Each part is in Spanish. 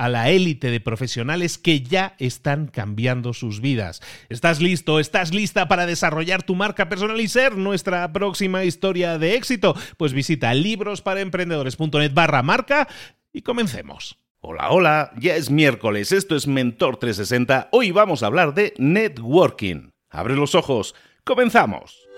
a la élite de profesionales que ya están cambiando sus vidas. ¿Estás listo? ¿Estás lista para desarrollar tu marca personal y ser nuestra próxima historia de éxito? Pues visita librosparaemprendedores.net barra marca y comencemos. Hola, hola, ya es miércoles, esto es Mentor 360, hoy vamos a hablar de networking. Abre los ojos, comenzamos.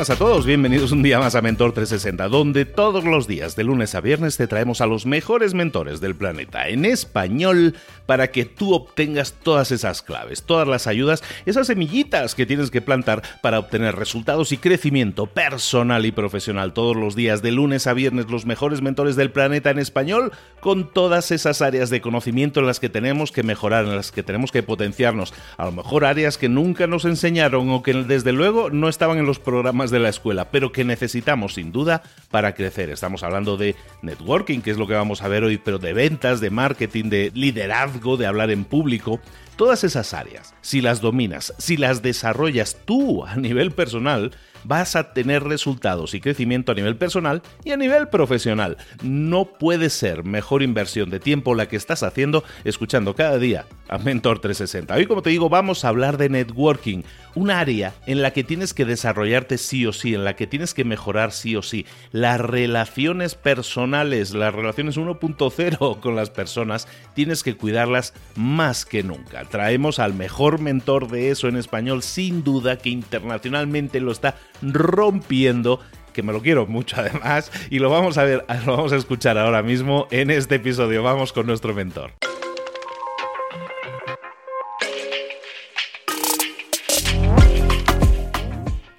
Buenas a todos, bienvenidos un día más a Mentor 360, donde todos los días, de lunes a viernes, te traemos a los mejores mentores del planeta en español para que tú obtengas todas esas claves, todas las ayudas, esas semillitas que tienes que plantar para obtener resultados y crecimiento personal y profesional. Todos los días, de lunes a viernes, los mejores mentores del planeta en español, con todas esas áreas de conocimiento en las que tenemos que mejorar, en las que tenemos que potenciarnos, a lo mejor áreas que nunca nos enseñaron o que desde luego no estaban en los programas de la escuela, pero que necesitamos sin duda para crecer. Estamos hablando de networking, que es lo que vamos a ver hoy, pero de ventas, de marketing, de liderazgo, de hablar en público. Todas esas áreas, si las dominas, si las desarrollas tú a nivel personal, vas a tener resultados y crecimiento a nivel personal y a nivel profesional. No puede ser mejor inversión de tiempo la que estás haciendo escuchando cada día a Mentor 360. Hoy, como te digo, vamos a hablar de networking, un área en la que tienes que desarrollarte sí o sí, en la que tienes que mejorar sí o sí. Las relaciones personales, las relaciones 1.0 con las personas, tienes que cuidarlas más que nunca. Traemos al mejor mentor de eso en español, sin duda que internacionalmente lo está rompiendo que me lo quiero mucho además y lo vamos a ver, lo vamos a escuchar ahora mismo en este episodio. Vamos con nuestro mentor.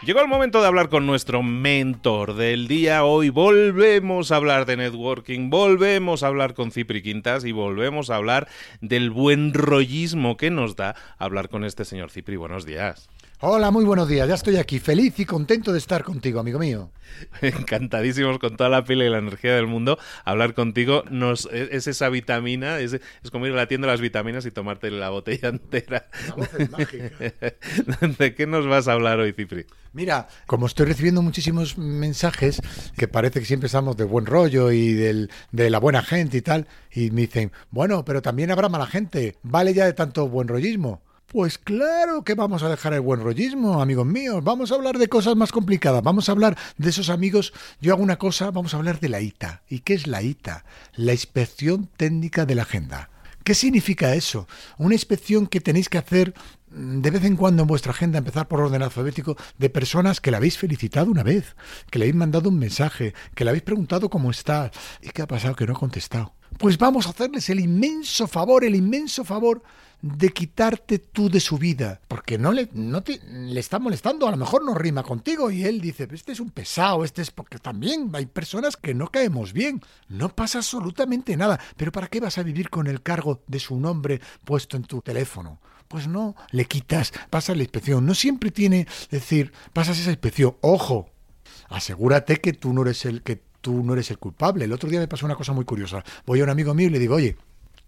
Llegó el momento de hablar con nuestro mentor del día. Hoy volvemos a hablar de networking, volvemos a hablar con Cipri Quintas y volvemos a hablar del buen rollismo que nos da hablar con este señor Cipri. Buenos días. Hola, muy buenos días. Ya estoy aquí, feliz y contento de estar contigo, amigo mío. Encantadísimos con toda la pila y la energía del mundo. Hablar contigo nos, es esa vitamina, es, es como ir a la tienda de las vitaminas y tomarte la botella entera. ¿De qué nos vas a hablar hoy, Cipri? Mira, como estoy recibiendo muchísimos mensajes que parece que siempre estamos de buen rollo y del, de la buena gente y tal, y me dicen, bueno, pero también habrá mala gente. Vale ya de tanto buen rollismo. Pues claro que vamos a dejar el buen rollismo, amigos míos. Vamos a hablar de cosas más complicadas. Vamos a hablar de esos amigos. Yo hago una cosa, vamos a hablar de la ITA. ¿Y qué es la ITA? La inspección técnica de la agenda. ¿Qué significa eso? Una inspección que tenéis que hacer mm, de vez en cuando en vuestra agenda, empezar por orden alfabético, de personas que la habéis felicitado una vez, que le habéis mandado un mensaje, que le habéis preguntado cómo está y qué ha pasado que no ha contestado. Pues vamos a hacerles el inmenso favor, el inmenso favor de quitarte tú de su vida, porque no le, no te, le está molestando, a lo mejor no rima contigo. Y él dice, este es un pesado, este es porque también hay personas que no caemos bien, no pasa absolutamente nada, pero ¿para qué vas a vivir con el cargo de su nombre puesto en tu teléfono? Pues no, le quitas, pasas la inspección, no siempre tiene, decir, pasas esa inspección, ojo, asegúrate que tú no eres el que tú no eres el culpable. El otro día me pasó una cosa muy curiosa. Voy a un amigo mío y le digo, oye,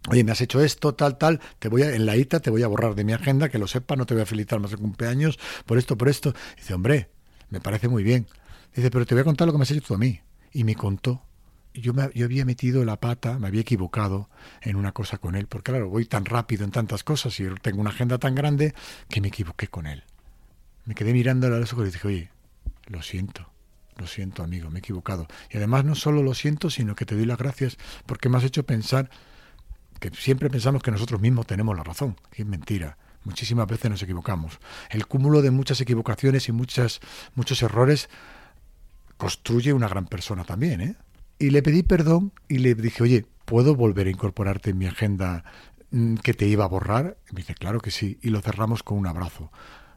Oye, me has hecho esto, tal, tal, te voy a, en la ITA te voy a borrar de mi agenda, que lo sepa, no te voy a felicitar más de cumpleaños, por esto, por esto. Dice, hombre, me parece muy bien. Dice, pero te voy a contar lo que me has hecho tú a mí. Y me contó. Yo, me, yo había metido la pata, me había equivocado en una cosa con él, porque claro, voy tan rápido en tantas cosas y tengo una agenda tan grande que me equivoqué con él. Me quedé mirando a los ojos y dije, oye, lo siento. Lo siento, amigo, me he equivocado. Y además no solo lo siento, sino que te doy las gracias porque me has hecho pensar que siempre pensamos que nosotros mismos tenemos la razón, que es mentira. Muchísimas veces nos equivocamos. El cúmulo de muchas equivocaciones y muchas, muchos errores construye una gran persona también. ¿eh? Y le pedí perdón y le dije, oye, ¿puedo volver a incorporarte en mi agenda mm, que te iba a borrar? Y me dice, claro que sí. Y lo cerramos con un abrazo.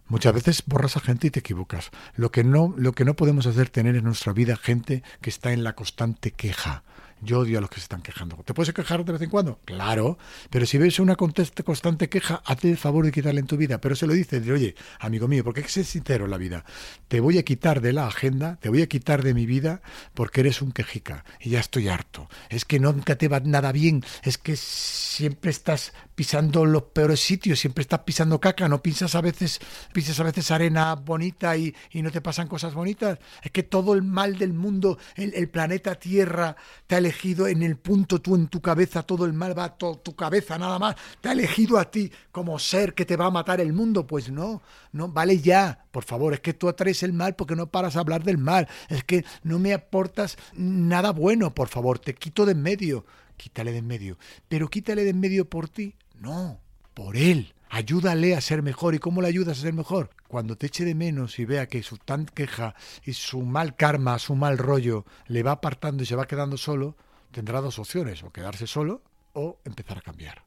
Muchas veces borras a gente y te equivocas. Lo que no, lo que no podemos hacer tener en nuestra vida gente que está en la constante queja, yo odio a los que se están quejando. ¿Te puedes quejar de vez en cuando? Claro, pero si ves una constante queja, hazte el favor de quitarle en tu vida. Pero se lo dices, de, oye, amigo mío, porque hay que ser sincero en la vida. Te voy a quitar de la agenda, te voy a quitar de mi vida porque eres un quejica y ya estoy harto. Es que nunca te va nada bien, es que siempre estás pisando los peores sitios, siempre estás pisando caca, no pisas a veces, pisas a veces arena bonita y, no te pasan cosas bonitas. Es que todo el mal del mundo, el, el planeta Tierra, te ha elegido en el punto tú en tu cabeza, todo el mal va a tu cabeza nada más, te ha elegido a ti como ser que te va a matar el mundo, pues no, no, vale ya, por favor, es que tú atraes el mal porque no paras a hablar del mal, es que no me aportas nada bueno, por favor, te quito de en medio, quítale de en medio, pero quítale de en medio por ti, no, por él. Ayúdale a ser mejor. ¿Y cómo le ayudas a ser mejor? Cuando te eche de menos y vea que su tan queja y su mal karma, su mal rollo, le va apartando y se va quedando solo, tendrá dos opciones, o quedarse solo o empezar a cambiar.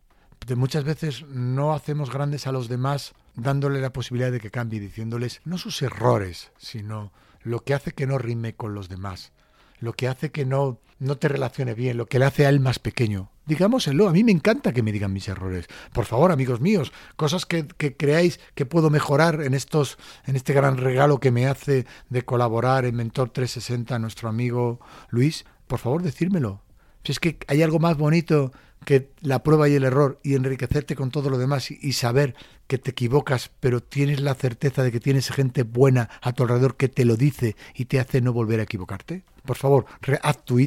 De muchas veces no hacemos grandes a los demás dándole la posibilidad de que cambie, diciéndoles no sus errores, sino lo que hace que no rime con los demás, lo que hace que no, no te relacione bien, lo que le hace a él más pequeño. Digámoselo, a mí me encanta que me digan mis errores. Por favor, amigos míos, cosas que, que, creáis que puedo mejorar en estos, en este gran regalo que me hace de colaborar en Mentor 360 nuestro amigo Luis, por favor, decírmelo. Si es que hay algo más bonito que la prueba y el error y enriquecerte con todo lo demás y, saber que te equivocas, pero tienes la certeza de que tienes gente buena a tu alrededor que te lo dice y te hace no volver a equivocarte? Por favor, haz tu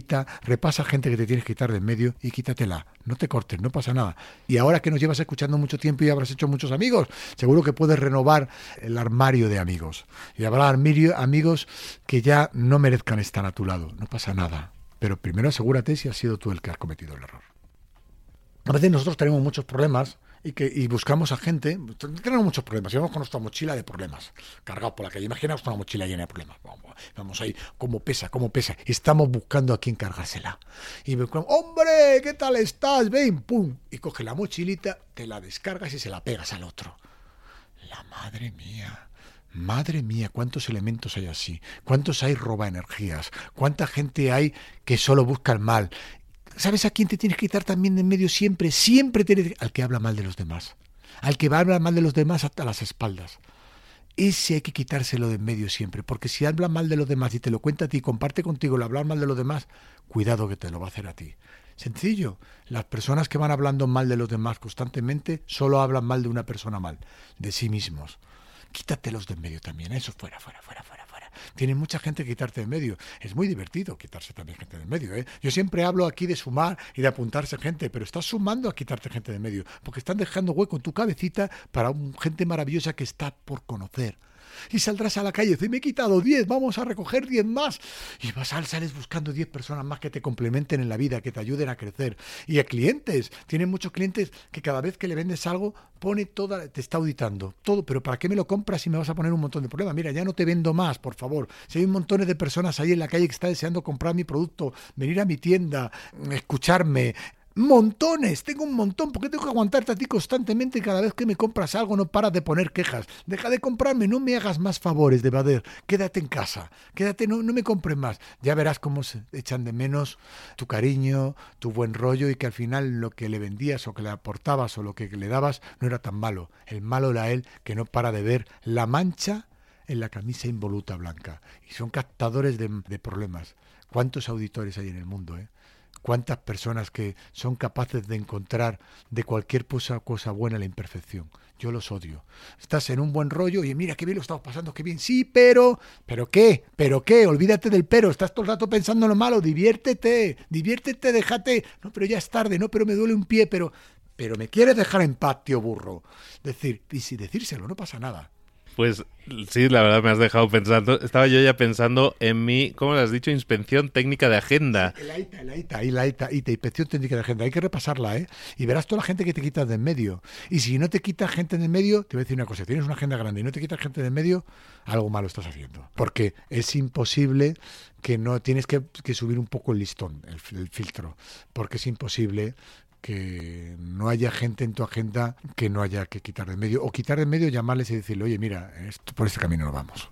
repasa gente que te tienes que quitar de en medio y quítatela. No te cortes, no pasa nada. Y ahora que nos llevas escuchando mucho tiempo y habrás hecho muchos amigos, seguro que puedes renovar el armario de amigos. Y habrá amigos que ya no merezcan estar a tu lado. No pasa nada. Pero primero asegúrate si has sido tú el que has cometido el error. A veces nosotros tenemos muchos problemas y que y buscamos a gente, tenemos muchos problemas, vamos con nuestra mochila de problemas, cargados por la calle. Imaginaos una mochila llena de problemas. Vamos, vamos ahí, cómo pesa, cómo pesa. Estamos buscando a quién cargársela. Y me hombre, ¿qué tal estás? Ven, pum. Y coge la mochilita, te la descargas y se la pegas al otro. La madre mía. Madre mía, cuántos elementos hay así, cuántos hay roba energías, cuánta gente hay que solo busca el mal ¿Sabes a quién te tienes que quitar también de en medio siempre? Siempre tienes al que habla mal de los demás. Al que va a hablar mal de los demás hasta las espaldas. Ese hay que quitárselo de en medio siempre, porque si habla mal de los demás y te lo cuenta a ti, comparte contigo el hablar mal de los demás, cuidado que te lo va a hacer a ti. Sencillo, las personas que van hablando mal de los demás constantemente solo hablan mal de una persona mal, de sí mismos. Quítatelos de en medio también, eso fuera, fuera, fuera, fuera. Tiene mucha gente que quitarte de medio. Es muy divertido quitarse también gente de medio. ¿eh? Yo siempre hablo aquí de sumar y de apuntarse gente, pero estás sumando a quitarte gente de medio, porque están dejando hueco en tu cabecita para gente maravillosa que está por conocer y saldrás a la calle dices, me he quitado 10, vamos a recoger 10 más. Y vas a sales buscando 10 personas más que te complementen en la vida, que te ayuden a crecer. Y a clientes, tienen muchos clientes que cada vez que le vendes algo, pone toda, te está auditando, todo, pero ¿para qué me lo compras si me vas a poner un montón de problemas? Mira, ya no te vendo más, por favor. Si hay un montón de personas ahí en la calle que están deseando comprar mi producto, venir a mi tienda, escucharme, Montones, tengo un montón, porque tengo que aguantarte a ti constantemente cada vez que me compras algo no paras de poner quejas. Deja de comprarme, no me hagas más favores de Bader, quédate en casa, quédate, no, no me compres más. Ya verás cómo se echan de menos tu cariño, tu buen rollo y que al final lo que le vendías o que le aportabas o lo que le dabas no era tan malo. El malo era él que no para de ver la mancha en la camisa involuta blanca. Y son captadores de, de problemas. ¿Cuántos auditores hay en el mundo? Eh? Cuántas personas que son capaces de encontrar de cualquier cosa, buena la imperfección. Yo los odio. Estás en un buen rollo y mira qué bien lo estamos pasando, qué bien. Sí, pero, pero qué, pero qué, olvídate del pero. Estás todo el rato pensando en lo malo. Diviértete, diviértete, déjate. No, pero ya es tarde, no, pero me duele un pie, pero, pero me quieres dejar en paz, tío burro. Decir, y si decírselo, no pasa nada. Pues sí, la verdad me has dejado pensando. Estaba yo ya pensando en mi, ¿cómo le has dicho? Inspección técnica de agenda. La ITA, la ITA, la ITA, inspección técnica de agenda. Hay que repasarla, ¿eh? Y verás toda la gente que te quitas de en medio. Y si no te quitas gente de en medio, te voy a decir una cosa. Tienes una agenda grande y no te quitas gente de en medio, algo malo estás haciendo. Porque es imposible que no tienes que, subir un poco el listón, el filtro. Porque es imposible que no haya gente en tu agenda que no haya que quitar de medio, o quitar de medio, llamarles y decirle, oye, mira, esto, por este camino no vamos.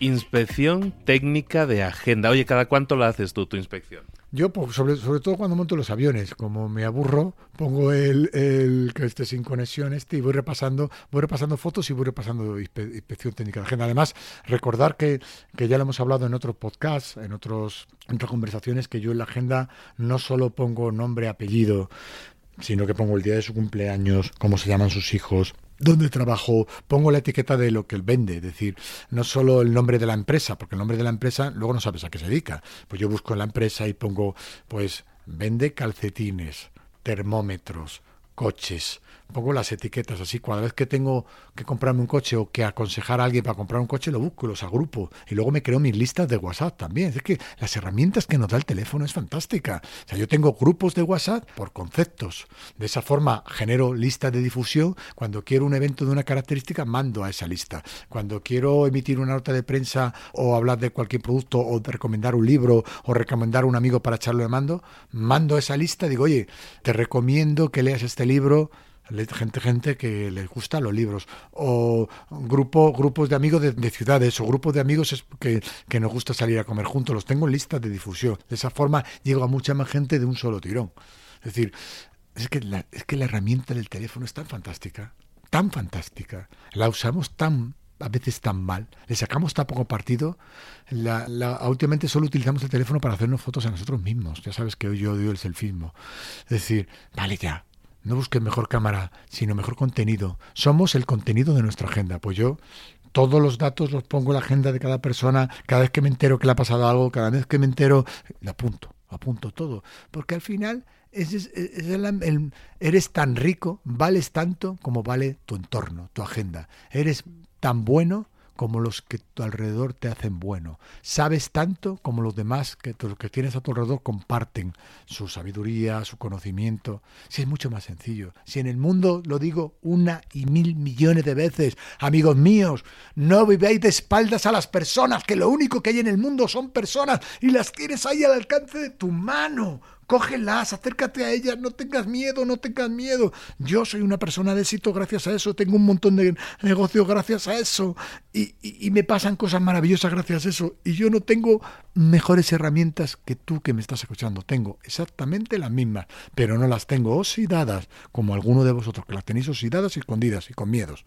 Inspección técnica de agenda. Oye, ¿cada cuánto la haces tú tu inspección? Yo, pues, sobre, sobre todo cuando monto los aviones, como me aburro, pongo el, el que esté sin conexión este y voy repasando, voy repasando fotos y voy repasando inspección técnica de agenda. Además, recordar que, que ya lo hemos hablado en otros podcasts, en otros, en otras conversaciones, que yo en la agenda no solo pongo nombre, apellido, sino que pongo el día de su cumpleaños, cómo se llaman sus hijos, dónde trabajo, pongo la etiqueta de lo que él vende, es decir, no solo el nombre de la empresa, porque el nombre de la empresa luego no sabes a qué se dedica. Pues yo busco en la empresa y pongo, pues, vende calcetines, termómetros, coches, pongo las etiquetas así. Cada vez que tengo que comprarme un coche o que aconsejar a alguien para comprar un coche, lo busco, los agrupo. Y luego me creo mis listas de WhatsApp también. Es que las herramientas que nos da el teléfono es fantástica. O sea, yo tengo grupos de WhatsApp por conceptos. De esa forma genero listas de difusión. Cuando quiero un evento de una característica, mando a esa lista. Cuando quiero emitir una nota de prensa o hablar de cualquier producto o recomendar un libro o recomendar a un amigo para echarlo de mando, mando esa lista. Digo, oye, te recomiendo que leas este libro gente gente que les gusta los libros. O grupo grupos de amigos de, ciudades o grupos de amigos que, que, nos gusta salir a comer juntos. Los tengo en listas de difusión. De esa forma llego a mucha más gente de un solo tirón. Es decir es que la, es que la herramienta del teléfono es tan fantástica tan fantástica. La usamos tan a veces tan mal, le sacamos tan poco partido, la, la, últimamente solo utilizamos el teléfono para hacernos fotos a nosotros mismos. Ya sabes que hoy yo odio el selfismo. Es decir, vale ya, no busques mejor cámara, sino mejor contenido. Somos el contenido de nuestra agenda. Pues yo todos los datos los pongo en la agenda de cada persona. Cada vez que me entero que le ha pasado algo, cada vez que me entero, le apunto, apunto todo. Porque al final es, eres tan rico, vales tanto como vale tu entorno, tu agenda. Eres tan bueno como los que tu alrededor te hacen bueno. Sabes tanto como los demás que los que tienes a tu alrededor comparten su sabiduría, su conocimiento. Si es mucho más sencillo. Si en el mundo lo digo una y mil millones de veces, amigos míos, no viváis de espaldas a las personas, que lo único que hay en el mundo son personas y las tienes ahí al alcance de tu mano cógelas, acércate a ellas, no tengas miedo, no tengas miedo. Yo soy una persona de éxito gracias a eso, tengo un montón de negocios gracias a eso y, me pasan cosas maravillosas gracias a eso y yo no tengo mejores herramientas que tú que me estás escuchando. Tengo exactamente las mismas, pero no las tengo oxidadas como alguno de vosotros que las tenéis oxidadas y escondidas y con miedos.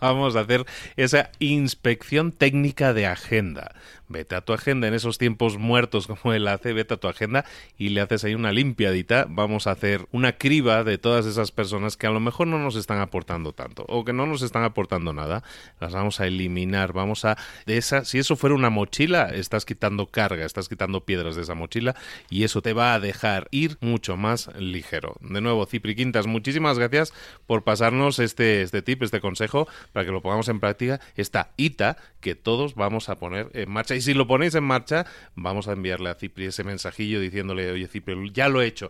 Vamos a hacer esa inspección técnica de agenda vete a tu agenda en esos tiempos muertos como él hace, vete a tu agenda y le haces ahí una limpiadita. Vamos a hacer una criba de todas esas personas que a lo mejor no nos están aportando tanto o que no nos están aportando nada. Las vamos a eliminar. Vamos a de esa, si eso fuera una mochila, estás quitando carga, estás quitando piedras de esa mochila y eso te va a dejar ir mucho más ligero. De nuevo, Cipri Quintas, muchísimas gracias por pasarnos este, este tip, este consejo para que lo pongamos en práctica. Esta ITA que todos vamos a poner en marcha y si lo ponéis en marcha, vamos a enviarle a Cipri ese mensajillo diciéndole, oye Cipri, ya lo he hecho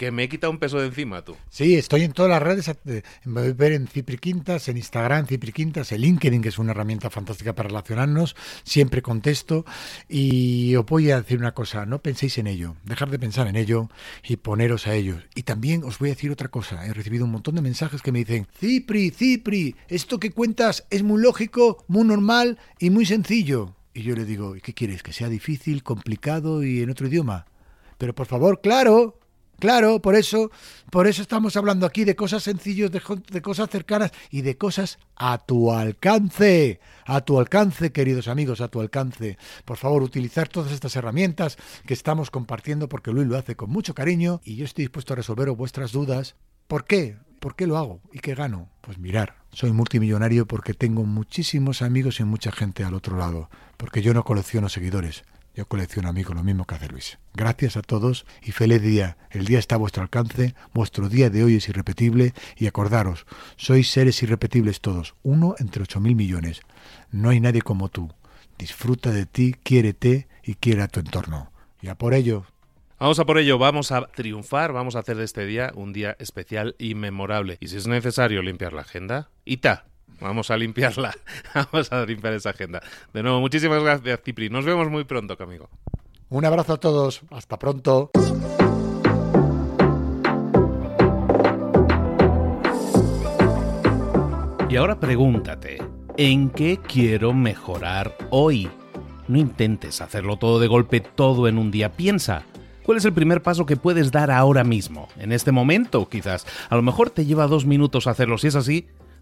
que me he quitado un peso de encima, tú. Sí, estoy en todas las redes. eh, Me voy a ver en Cipri Quintas, en Instagram, Cipri Quintas, en LinkedIn, que es una herramienta fantástica para relacionarnos. Siempre contesto. Y os voy a decir una cosa: no penséis en ello. Dejar de pensar en ello y poneros a ello. Y también os voy a decir otra cosa. He recibido un montón de mensajes que me dicen: Cipri, Cipri, esto que cuentas es muy lógico, muy normal y muy sencillo. Y yo le digo: ¿y qué quieres? ¿Que sea difícil, complicado y en otro idioma? Pero por favor, claro, Claro, por eso, por eso estamos hablando aquí de cosas sencillas, de, de cosas cercanas y de cosas a tu alcance. A tu alcance, queridos amigos, a tu alcance. Por favor, utilizar todas estas herramientas que estamos compartiendo porque Luis lo hace con mucho cariño y yo estoy dispuesto a resolver vuestras dudas. ¿Por qué? ¿Por qué lo hago? ¿Y qué gano? Pues mirar, soy multimillonario porque tengo muchísimos amigos y mucha gente al otro lado, porque yo no colecciono seguidores, yo colecciono amigos, lo mismo que hace Luis. Gracias a todos y feliz día. El día está a vuestro alcance, vuestro día de hoy es irrepetible y acordaros, sois seres irrepetibles todos, uno entre ocho mil millones. No hay nadie como tú. Disfruta de ti, quiérete y quiere a tu entorno. Y a por ello, Vamos a por ello, vamos a triunfar, vamos a hacer de este día un día especial y memorable. Y si es necesario limpiar la agenda, ¡ita! Vamos a limpiarla, vamos a limpiar esa agenda. De nuevo, muchísimas gracias, Cipri. Nos vemos muy pronto, amigo. un abrazo a todos. Hasta pronto. Y ahora pregúntate, ¿en qué quiero mejorar hoy? No intentes hacerlo todo de golpe, todo en un día. Piensa, ¿cuál es el primer paso que puedes dar ahora mismo? En este momento, quizás. A lo mejor te lleva dos minutos hacerlo. Si es así,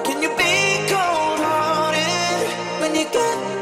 Can you be cold-hearted when you got